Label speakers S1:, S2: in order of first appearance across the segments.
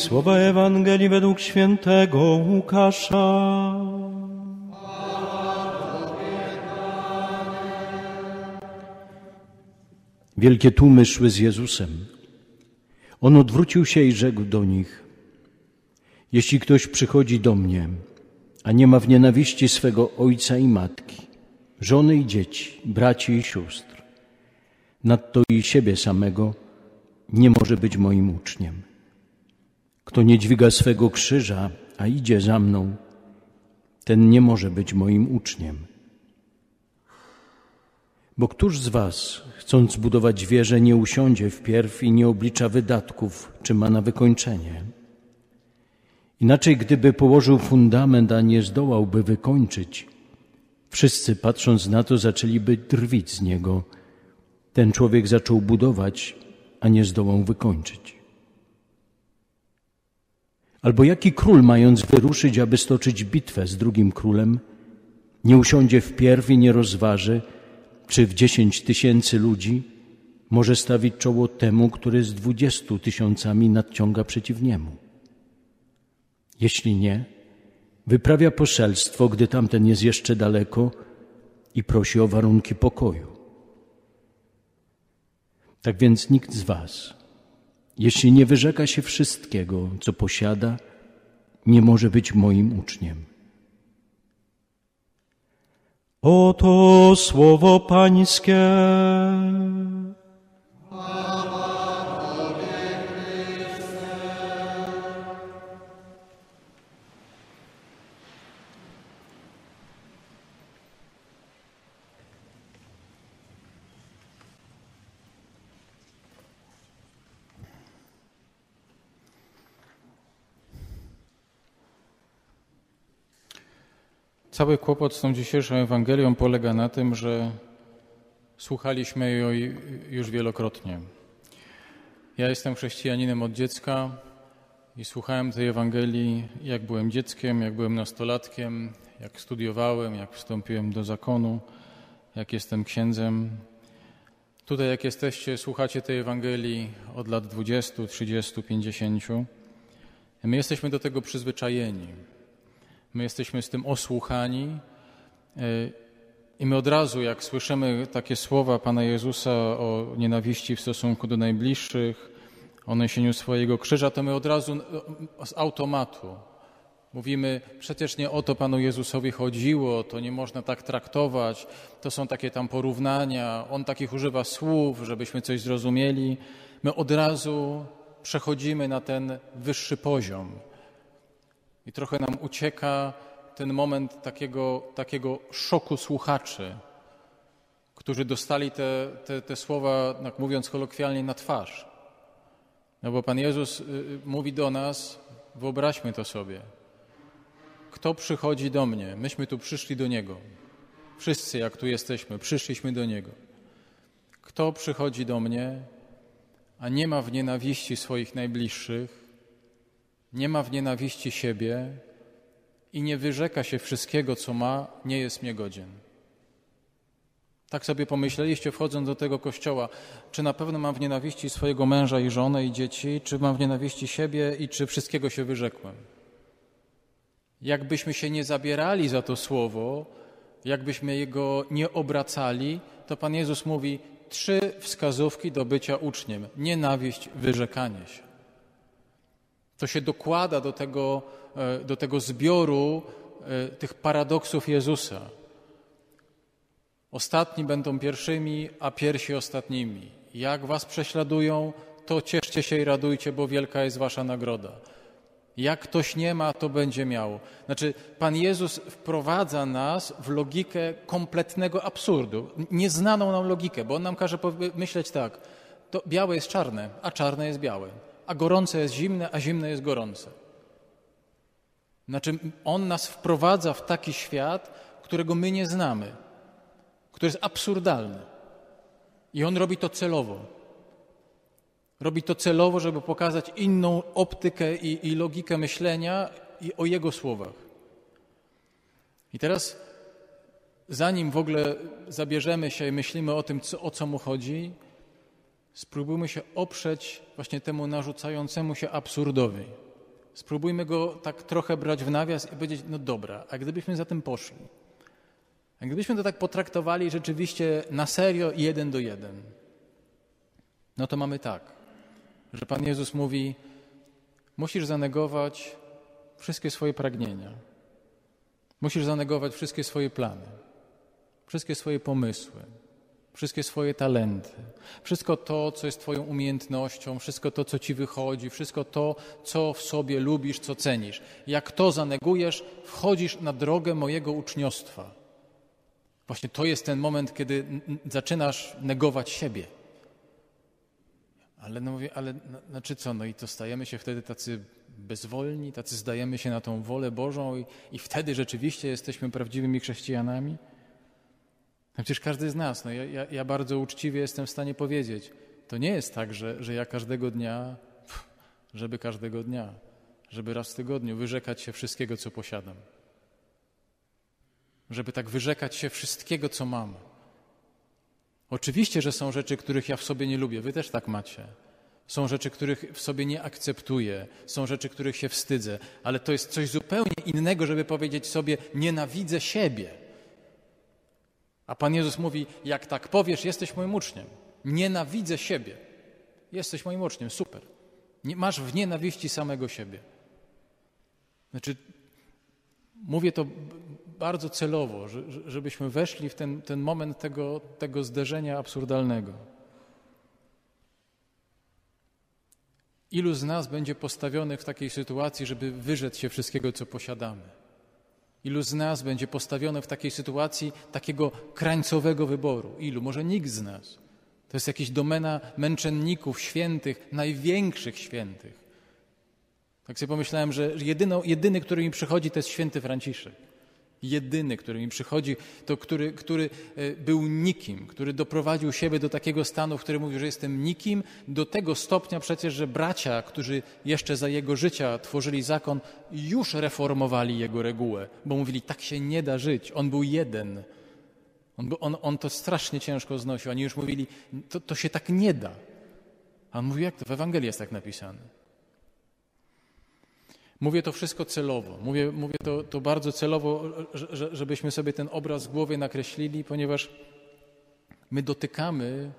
S1: Słowa Ewangelii według świętego Łukasza. Wielkie tłumy szły z Jezusem. On odwrócił się i rzekł do nich: Jeśli ktoś przychodzi do mnie, a nie ma w nienawiści swego ojca i matki, żony i dzieci, braci i sióstr, nadto i siebie samego, nie może być moim uczniem. Kto nie dźwiga swego krzyża, a idzie za mną, ten nie może być moim uczniem. Bo któż z Was, chcąc budować wieżę, nie usiądzie wpierw i nie oblicza wydatków, czy ma na wykończenie? Inaczej, gdyby położył fundament, a nie zdołałby wykończyć, wszyscy patrząc na to zaczęliby drwić z niego. Ten człowiek zaczął budować, a nie zdołał wykończyć. Albo jaki król, mając wyruszyć, aby stoczyć bitwę z drugim królem, nie usiądzie wpierw i nie rozważy, czy w dziesięć tysięcy ludzi może stawić czoło temu, który z dwudziestu tysiącami nadciąga przeciw niemu. Jeśli nie, wyprawia poselstwo, gdy tamten jest jeszcze daleko i prosi o warunki pokoju. Tak więc nikt z Was, jeśli nie wyrzeka się wszystkiego, co posiada, nie może być moim uczniem. Oto słowo Pańskie.
S2: Cały kłopot z tą dzisiejszą Ewangelią polega na tym, że słuchaliśmy jej już wielokrotnie. Ja jestem chrześcijaninem od dziecka i słuchałem tej Ewangelii, jak byłem dzieckiem, jak byłem nastolatkiem, jak studiowałem, jak wstąpiłem do zakonu, jak jestem księdzem. Tutaj, jak jesteście, słuchacie tej Ewangelii od lat 20, 30, 50. My jesteśmy do tego przyzwyczajeni. My jesteśmy z tym osłuchani e, i my od razu, jak słyszymy takie słowa Pana Jezusa o nienawiści w stosunku do najbliższych, o niesieniu swojego krzyża, to my od razu e, z automatu mówimy, przecież nie o to Panu Jezusowi chodziło, to nie można tak traktować, to są takie tam porównania, On takich używa słów, żebyśmy coś zrozumieli. My od razu przechodzimy na ten wyższy poziom. I trochę nam ucieka ten moment takiego, takiego szoku słuchaczy, którzy dostali te, te, te słowa, tak mówiąc kolokwialnie, na twarz. No bo Pan Jezus y, y, mówi do nas, wyobraźmy to sobie. Kto przychodzi do mnie? Myśmy tu przyszli do Niego. Wszyscy, jak tu jesteśmy, przyszliśmy do Niego. Kto przychodzi do mnie, a nie ma w nienawiści swoich najbliższych, nie ma w nienawiści siebie i nie wyrzeka się wszystkiego, co ma, nie jest mnie godzien. Tak sobie pomyśleliście, wchodząc do tego kościoła, czy na pewno mam w nienawiści swojego męża i żonę i dzieci, czy mam w nienawiści siebie i czy wszystkiego się wyrzekłem. Jakbyśmy się nie zabierali za to słowo, jakbyśmy jego nie obracali, to Pan Jezus mówi trzy wskazówki do bycia uczniem: nienawiść, wyrzekanie się. To się dokłada do tego, e, do tego zbioru e, tych paradoksów Jezusa. Ostatni będą pierwszymi, a pierwsi ostatnimi. Jak was prześladują, to cieszcie się i radujcie, bo wielka jest wasza nagroda. Jak ktoś nie ma, to będzie miał. Znaczy, Pan Jezus wprowadza nas w logikę kompletnego absurdu, nieznaną nam logikę, bo On nam każe myśleć tak, to białe jest czarne, a czarne jest białe a gorące jest zimne, a zimne jest gorące. Znaczy, on nas wprowadza w taki świat, którego my nie znamy, który jest absurdalny. I on robi to celowo. Robi to celowo, żeby pokazać inną optykę i, i logikę myślenia i o jego słowach. I teraz, zanim w ogóle zabierzemy się i myślimy o tym, co, o co mu chodzi, spróbujmy się oprzeć właśnie temu narzucającemu się absurdowi. Spróbujmy go tak trochę brać w nawias i powiedzieć, no dobra, a gdybyśmy za tym poszli? A gdybyśmy to tak potraktowali rzeczywiście na serio jeden do jeden, no to mamy tak, że Pan Jezus mówi, musisz zanegować wszystkie swoje pragnienia. Musisz zanegować wszystkie swoje plany, wszystkie swoje pomysły, wszystkie swoje talenty, wszystko to, co jest Twoją umiejętnością, wszystko to, co Ci wychodzi, wszystko to, co w sobie lubisz, co cenisz. Jak to zanegujesz, wchodzisz na drogę mojego uczniostwa. Właśnie to jest ten moment, kiedy zaczynasz negować siebie. Ale no mówię, ale no, znaczy co, no i to stajemy się wtedy tacy bezwolni, tacy zdajemy się na tą wolę Bożą i, i wtedy rzeczywiście jesteśmy prawdziwymi chrześcijanami? No przecież każdy z nas, no ja, ja, ja, bardzo uczciwie jestem w stanie powiedzieć, to nie jest tak, że, że ja każdego dnia, żeby każdego dnia, żeby raz w tygodniu wyrzekać się wszystkiego, co posiadam. Żeby tak wyrzekać się wszystkiego, co mam. Oczywiście, że są rzeczy, których ja w sobie nie lubię. Wy też tak macie. Są rzeczy, których w sobie nie akceptuję, są rzeczy, których się wstydzę, ale to jest coś zupełnie innego, żeby powiedzieć sobie: Nienawidzę siebie. A Pan Jezus mówi: Jak tak powiesz, jesteś moim uczniem. Nienawidzę siebie. Jesteś moim uczniem, super. Nie, masz w nienawiści samego siebie. Znaczy, mówię to bardzo celowo, żebyśmy weszli w ten, ten moment tego, tego zderzenia absurdalnego. Ilu z nas będzie postawionych w takiej sytuacji, żeby wyrzec się wszystkiego, co posiadamy? Ilu z nas będzie postawione w takiej sytuacji takiego krańcowego wyboru? Ilu? Może nikt z nas. To jest jakaś domena męczenników, świętych, największych świętych. Tak sobie pomyślałem, że jedyny, który mi przychodzi, to jest święty Franciszek. Jedyny, który mi przychodzi, to który, który e, był nikim, który doprowadził siebie do takiego stanu, w którym mówił, że jestem nikim, do tego stopnia przecież, że bracia, którzy jeszcze za jego życia tworzyli zakon, już reformowali jego regułę, bo mówili, tak się nie da żyć. On był jeden. On, on, on to strasznie ciężko znosił. Oni już mówili, to, to się tak nie da. A on mówił, jak to? W Ewangelii jest tak napisane. Mówię to wszystko celowo. Mówię, mówię to, to bardzo celowo, żebyśmy sobie ten obraz w głowie nakreślili, ponieważ my dotykamy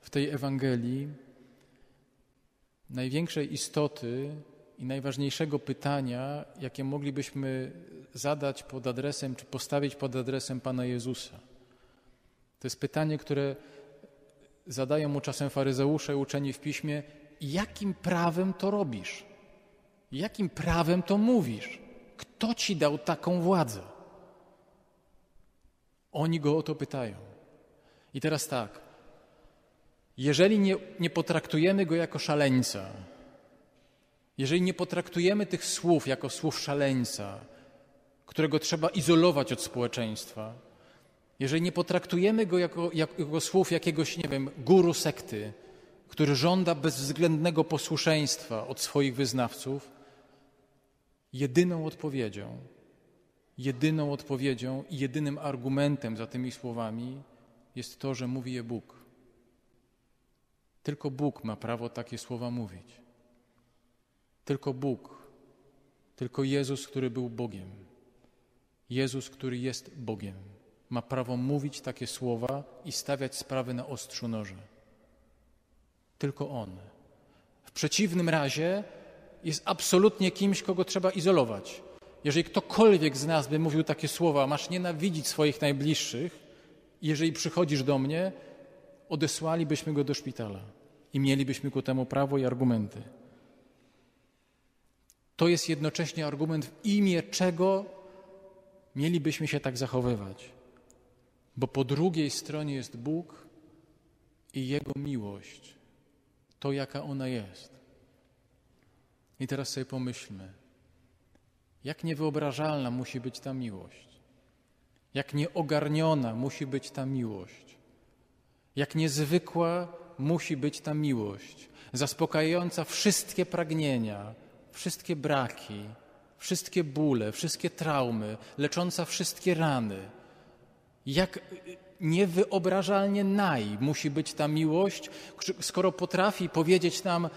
S2: w tej Ewangelii największej istoty i najważniejszego pytania, jakie moglibyśmy zadać pod adresem, czy postawić pod adresem Pana Jezusa. To jest pytanie, które zadają mu czasem faryzeusze uczeni w piśmie: jakim prawem to robisz? Jakim prawem to mówisz? Kto ci dał taką władzę? Oni go o to pytają. I teraz tak. Jeżeli nie, nie potraktujemy go jako szaleńca, jeżeli nie potraktujemy tych słów jako słów szaleńca, którego trzeba izolować od społeczeństwa, jeżeli nie potraktujemy go jako, jako słów jakiegoś, nie wiem, guru sekty, który żąda bezwzględnego posłuszeństwa od swoich wyznawców, jedyną odpowiedzią, jedyną odpowiedzią i jedynym argumentem za tymi słowami jest to, że mówi je Bóg. Tylko Bóg ma prawo takie słowa mówić. Tylko Bóg, tylko Jezus, który był Bogiem, Jezus, który jest Bogiem, ma prawo mówić takie słowa i stawiać sprawy na ostrzu noża. Tylko On. W przeciwnym razie jest absolutnie kimś, kogo trzeba izolować. Jeżeli ktokolwiek z nas by mówił takie słowa, masz nienawidzić swoich najbliższych, jeżeli przychodzisz do mnie, odesłalibyśmy go do szpitala i mielibyśmy ku temu prawo i argumenty. To jest jednocześnie argument, w imię czego mielibyśmy się tak zachowywać. Bo po drugiej stronie jest Bóg i Jego miłość, to jaka ona jest. I teraz sobie pomyślmy, jak niewyobrażalna musi być ta miłość, jak nieogarniona musi być ta miłość, jak niezwykła musi być ta miłość, zaspokajająca wszystkie pragnienia, wszystkie braki, wszystkie bóle, wszystkie traumy, lecząca wszystkie rany. Jak niewyobrażalnie naj musi być ta miłość, skoro potrafi powiedzieć nam,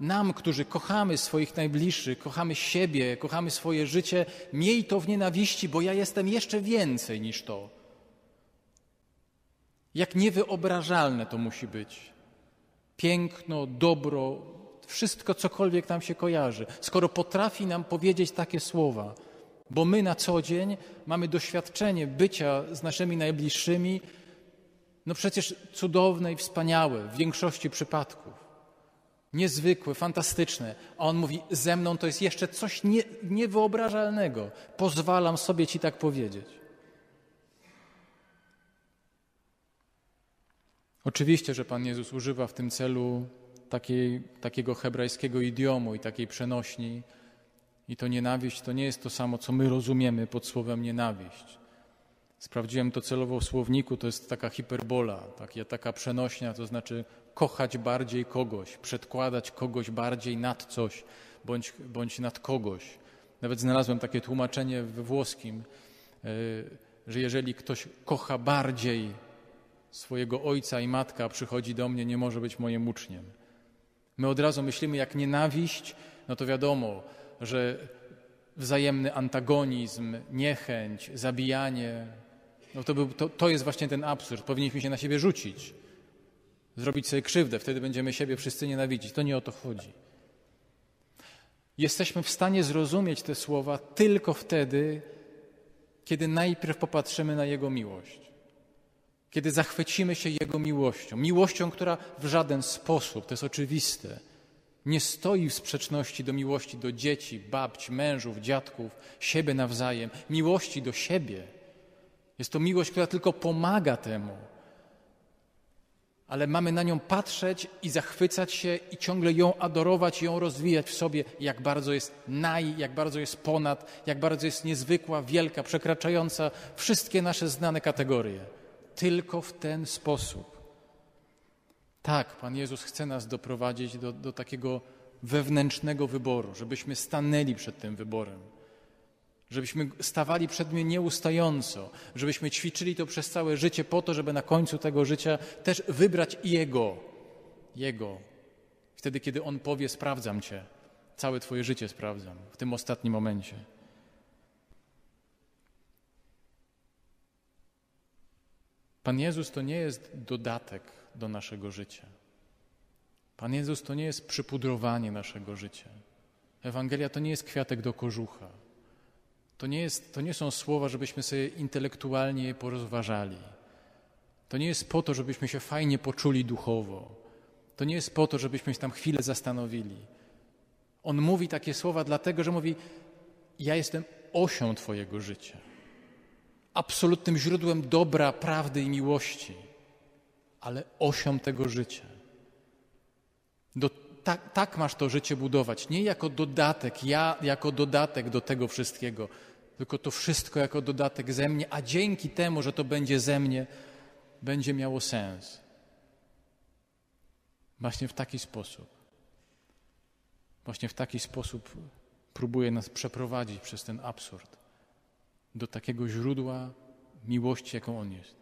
S2: nam, którzy kochamy swoich najbliższych, kochamy siebie, kochamy swoje życie, miej to w nienawiści, bo ja jestem jeszcze więcej niż to. Jak niewyobrażalne to musi być. Piękno, dobro, wszystko, cokolwiek nam się kojarzy, skoro potrafi nam powiedzieć takie słowa. Bo my na co dzień mamy doświadczenie bycia z naszymi najbliższymi, no przecież cudowne i wspaniałe w większości przypadków. Niezwykłe, fantastyczne. A on mówi: Ze mną to jest jeszcze coś nie, niewyobrażalnego. Pozwalam sobie ci tak powiedzieć. Oczywiście, że Pan Jezus używa w tym celu takiej, takiego hebrajskiego idiomu i takiej przenośni. I to nienawiść to nie jest to samo, co my rozumiemy pod słowem nienawiść. Sprawdziłem to celowo w słowniku, to jest taka hiperbola, taka, taka przenośnia, to znaczy kochać bardziej kogoś, przedkładać kogoś bardziej nad coś bądź, bądź nad kogoś. Nawet znalazłem takie tłumaczenie we włoskim, e, że jeżeli ktoś kocha bardziej swojego ojca i matka, przychodzi do mnie, nie może być moim uczniem. My od razu myślimy, jak nienawiść, no to wiadomo, że wzajemny antagonizm, niechęć, zabijanie, no to, był, to, to jest właśnie ten absurd. Powinniśmy się na siebie rzucić, zrobić sobie krzywdę, wtedy będziemy siebie wszyscy nienawidzić. To nie o to chodzi. Jesteśmy w stanie zrozumieć te słowa tylko wtedy, kiedy najpierw popatrzymy na Jego miłość. Kiedy zachwycimy się Jego miłością. Miłością, która w żaden sposób, to jest oczywiste, nie stoi w sprzeczności do miłości do dzieci, babci, mężów, dziadków, siebie nawzajem, miłości do siebie. Jest to miłość, która tylko pomaga temu. Ale mamy na nią patrzeć i zachwycać się i ciągle ją adorować, ją rozwijać w sobie, jak bardzo jest naj, jak bardzo jest ponad, jak bardzo jest niezwykła, wielka, przekraczająca wszystkie nasze znane kategorie. Tylko w ten sposób. Tak, Pan Jezus chce nas doprowadzić do, do takiego wewnętrznego wyboru, żebyśmy stanęli przed tym wyborem żebyśmy stawali przed nim nieustająco, żebyśmy ćwiczyli to przez całe życie po to, żeby na końcu tego życia też wybrać Jego, Jego. Wtedy, kiedy On powie, sprawdzam Cię, całe Twoje życie sprawdzam, w tym ostatnim momencie. Pan Jezus to nie jest dodatek do naszego życia. Pan Jezus to nie jest przypudrowanie naszego życia. Ewangelia to nie jest kwiatek do kożucha. To nie, jest, to nie są słowa, żebyśmy sobie intelektualnie je porozważali. To nie jest po to, żebyśmy się fajnie poczuli duchowo. To nie jest po to, żebyśmy się tam chwilę zastanowili. On mówi takie słowa dlatego, że mówi: Ja jestem osią Twojego życia, absolutnym źródłem dobra, prawdy i miłości, ale osią tego życia. Do, tak, tak masz to życie budować, nie jako dodatek, ja jako dodatek do tego wszystkiego, tylko to wszystko jako dodatek ze mnie, a dzięki temu, że to będzie ze mnie, będzie miało sens. Właśnie w taki sposób. Właśnie w taki sposób próbuje nas przeprowadzić przez ten absurd do takiego źródła miłości, jaką On jest.